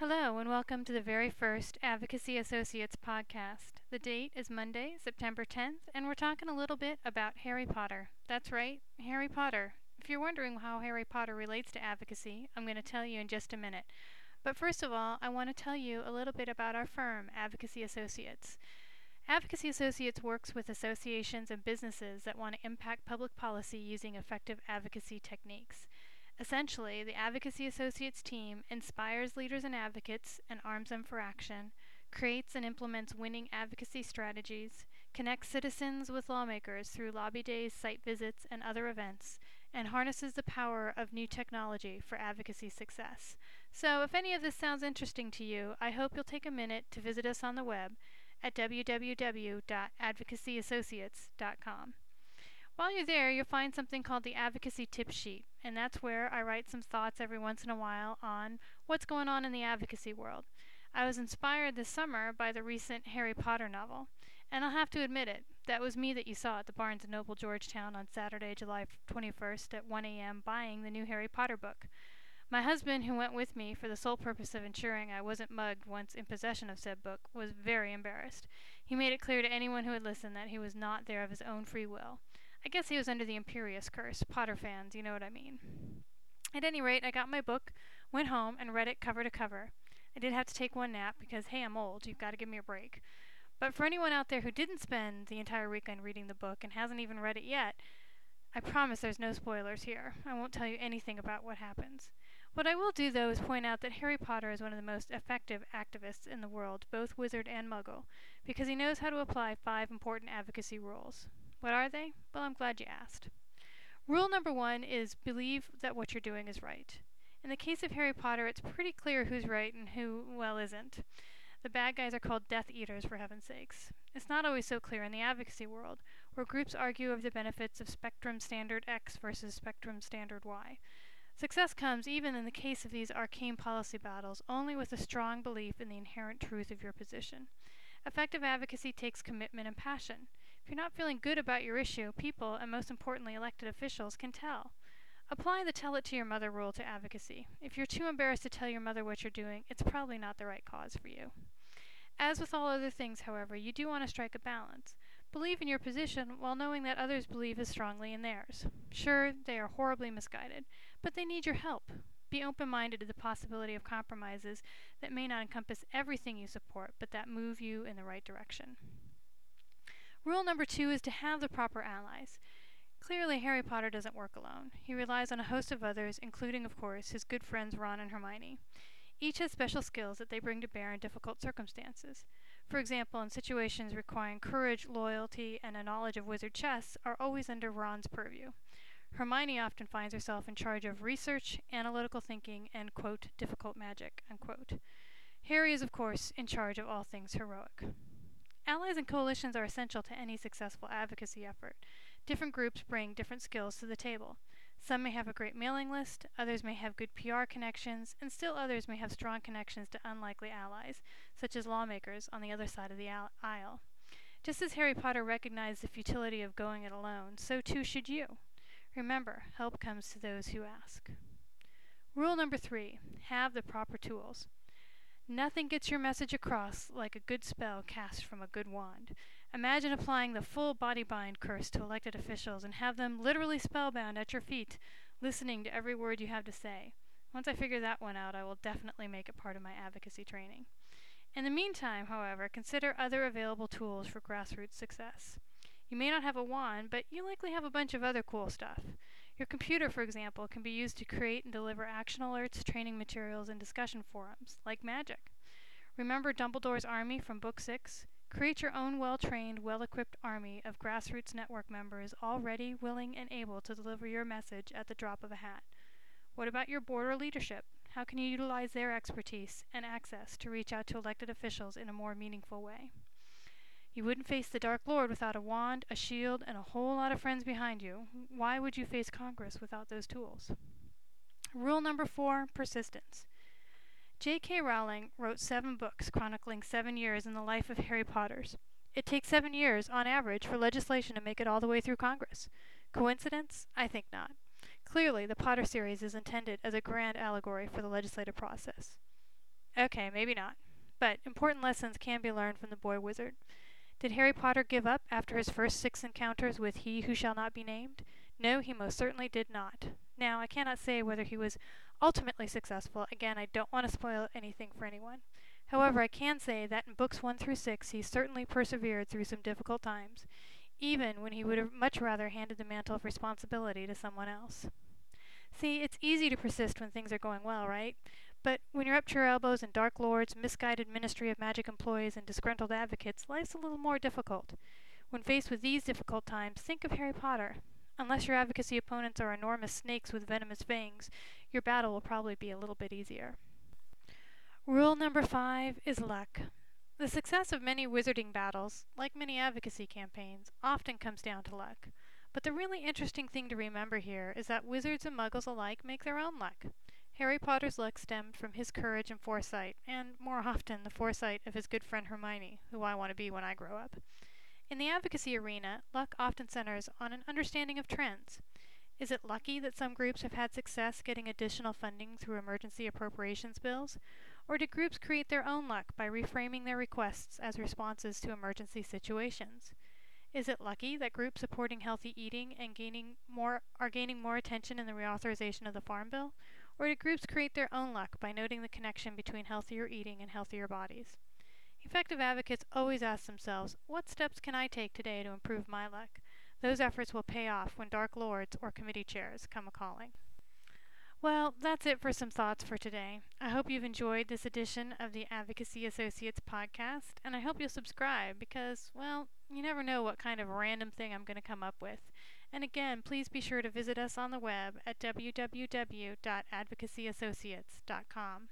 Hello, and welcome to the very first Advocacy Associates podcast. The date is Monday, September 10th, and we're talking a little bit about Harry Potter. That's right, Harry Potter. If you're wondering how Harry Potter relates to advocacy, I'm going to tell you in just a minute. But first of all, I want to tell you a little bit about our firm, Advocacy Associates. Advocacy Associates works with associations and businesses that want to impact public policy using effective advocacy techniques. Essentially, the Advocacy Associates team inspires leaders and advocates and arms them for action, creates and implements winning advocacy strategies, connects citizens with lawmakers through lobby days, site visits, and other events, and harnesses the power of new technology for advocacy success. So, if any of this sounds interesting to you, I hope you'll take a minute to visit us on the web at www.advocacyassociates.com. While you're there, you'll find something called the Advocacy Tip Sheet, and that's where I write some thoughts every once in a while on what's going on in the advocacy world. I was inspired this summer by the recent Harry Potter novel, and I'll have to admit it, that was me that you saw at the Barnes & Noble Georgetown on Saturday, July 21st at 1 a.m. buying the new Harry Potter book. My husband, who went with me for the sole purpose of ensuring I wasn't mugged once in possession of said book, was very embarrassed. He made it clear to anyone who would listen that he was not there of his own free will. I guess he was under the Imperius curse. Potter fans, you know what I mean. At any rate, I got my book, went home, and read it cover to cover. I did have to take one nap because, hey, I'm old. You've got to give me a break. But for anyone out there who didn't spend the entire weekend reading the book and hasn't even read it yet, I promise there's no spoilers here. I won't tell you anything about what happens. What I will do, though, is point out that Harry Potter is one of the most effective activists in the world, both wizard and muggle, because he knows how to apply five important advocacy rules. What are they? Well, I'm glad you asked. Rule number one is believe that what you're doing is right. In the case of Harry Potter, it's pretty clear who's right and who, well, isn't. The bad guys are called Death Eaters, for heaven's sakes. It's not always so clear in the advocacy world, where groups argue over the benefits of Spectrum Standard X versus Spectrum Standard Y. Success comes, even in the case of these arcane policy battles, only with a strong belief in the inherent truth of your position. Effective advocacy takes commitment and passion. If you're not feeling good about your issue, people, and most importantly elected officials, can tell. Apply the tell it to your mother rule to advocacy. If you're too embarrassed to tell your mother what you're doing, it's probably not the right cause for you. As with all other things, however, you do want to strike a balance. Believe in your position while knowing that others believe as strongly in theirs. Sure, they are horribly misguided, but they need your help. Be open minded to the possibility of compromises that may not encompass everything you support, but that move you in the right direction. Rule number two is to have the proper allies. Clearly, Harry Potter doesn't work alone. He relies on a host of others, including, of course, his good friends Ron and Hermione. Each has special skills that they bring to bear in difficult circumstances. For example, in situations requiring courage, loyalty, and a knowledge of wizard chess are always under Ron's purview. Hermione often finds herself in charge of research, analytical thinking, and, quote, difficult magic, unquote. Harry is, of course, in charge of all things heroic. Allies and coalitions are essential to any successful advocacy effort. Different groups bring different skills to the table. Some may have a great mailing list, others may have good PR connections, and still others may have strong connections to unlikely allies, such as lawmakers on the other side of the aisle. Just as Harry Potter recognized the futility of going it alone, so too should you. Remember, help comes to those who ask. Rule number three have the proper tools. Nothing gets your message across like a good spell cast from a good wand. Imagine applying the full body bind curse to elected officials and have them literally spellbound at your feet, listening to every word you have to say. Once I figure that one out, I will definitely make it part of my advocacy training. In the meantime, however, consider other available tools for grassroots success. You may not have a wand, but you likely have a bunch of other cool stuff. Your computer, for example, can be used to create and deliver action alerts, training materials, and discussion forums, like magic. Remember Dumbledore's army from Book 6? Create your own well trained, well equipped army of grassroots network members all ready, willing, and able to deliver your message at the drop of a hat. What about your board or leadership? How can you utilize their expertise and access to reach out to elected officials in a more meaningful way? You wouldn't face the Dark Lord without a wand, a shield, and a whole lot of friends behind you. Why would you face Congress without those tools? Rule number four persistence. J.K. Rowling wrote seven books chronicling seven years in the life of Harry Potter's. It takes seven years, on average, for legislation to make it all the way through Congress. Coincidence? I think not. Clearly, the Potter series is intended as a grand allegory for the legislative process. Okay, maybe not. But important lessons can be learned from the boy wizard. Did Harry Potter give up after his first six encounters with He Who Shall Not Be Named? No, he most certainly did not. Now, I cannot say whether he was ultimately successful. Again, I don't want to spoil anything for anyone. However, I can say that in books 1 through 6, he certainly persevered through some difficult times, even when he would have much rather handed the mantle of responsibility to someone else. See, it's easy to persist when things are going well, right? But when you're up to your elbows in dark lords, misguided Ministry of Magic employees, and disgruntled advocates, life's a little more difficult. When faced with these difficult times, think of Harry Potter. Unless your advocacy opponents are enormous snakes with venomous fangs, your battle will probably be a little bit easier. Rule number five is luck. The success of many wizarding battles, like many advocacy campaigns, often comes down to luck. But the really interesting thing to remember here is that wizards and muggles alike make their own luck. Harry Potter's luck stemmed from his courage and foresight, and more often the foresight of his good friend Hermione, who I want to be when I grow up. In the advocacy arena, luck often centers on an understanding of trends. Is it lucky that some groups have had success getting additional funding through emergency appropriations bills? Or do groups create their own luck by reframing their requests as responses to emergency situations? Is it lucky that groups supporting healthy eating and gaining more are gaining more attention in the reauthorization of the Farm Bill? Or do groups create their own luck by noting the connection between healthier eating and healthier bodies? Effective advocates always ask themselves, what steps can I take today to improve my luck? Those efforts will pay off when dark lords or committee chairs come a calling. Well, that's it for some thoughts for today. I hope you've enjoyed this edition of the Advocacy Associates podcast, and I hope you'll subscribe because, well, you never know what kind of random thing I'm going to come up with. And again, please be sure to visit us on the web at www.advocacyassociates.com.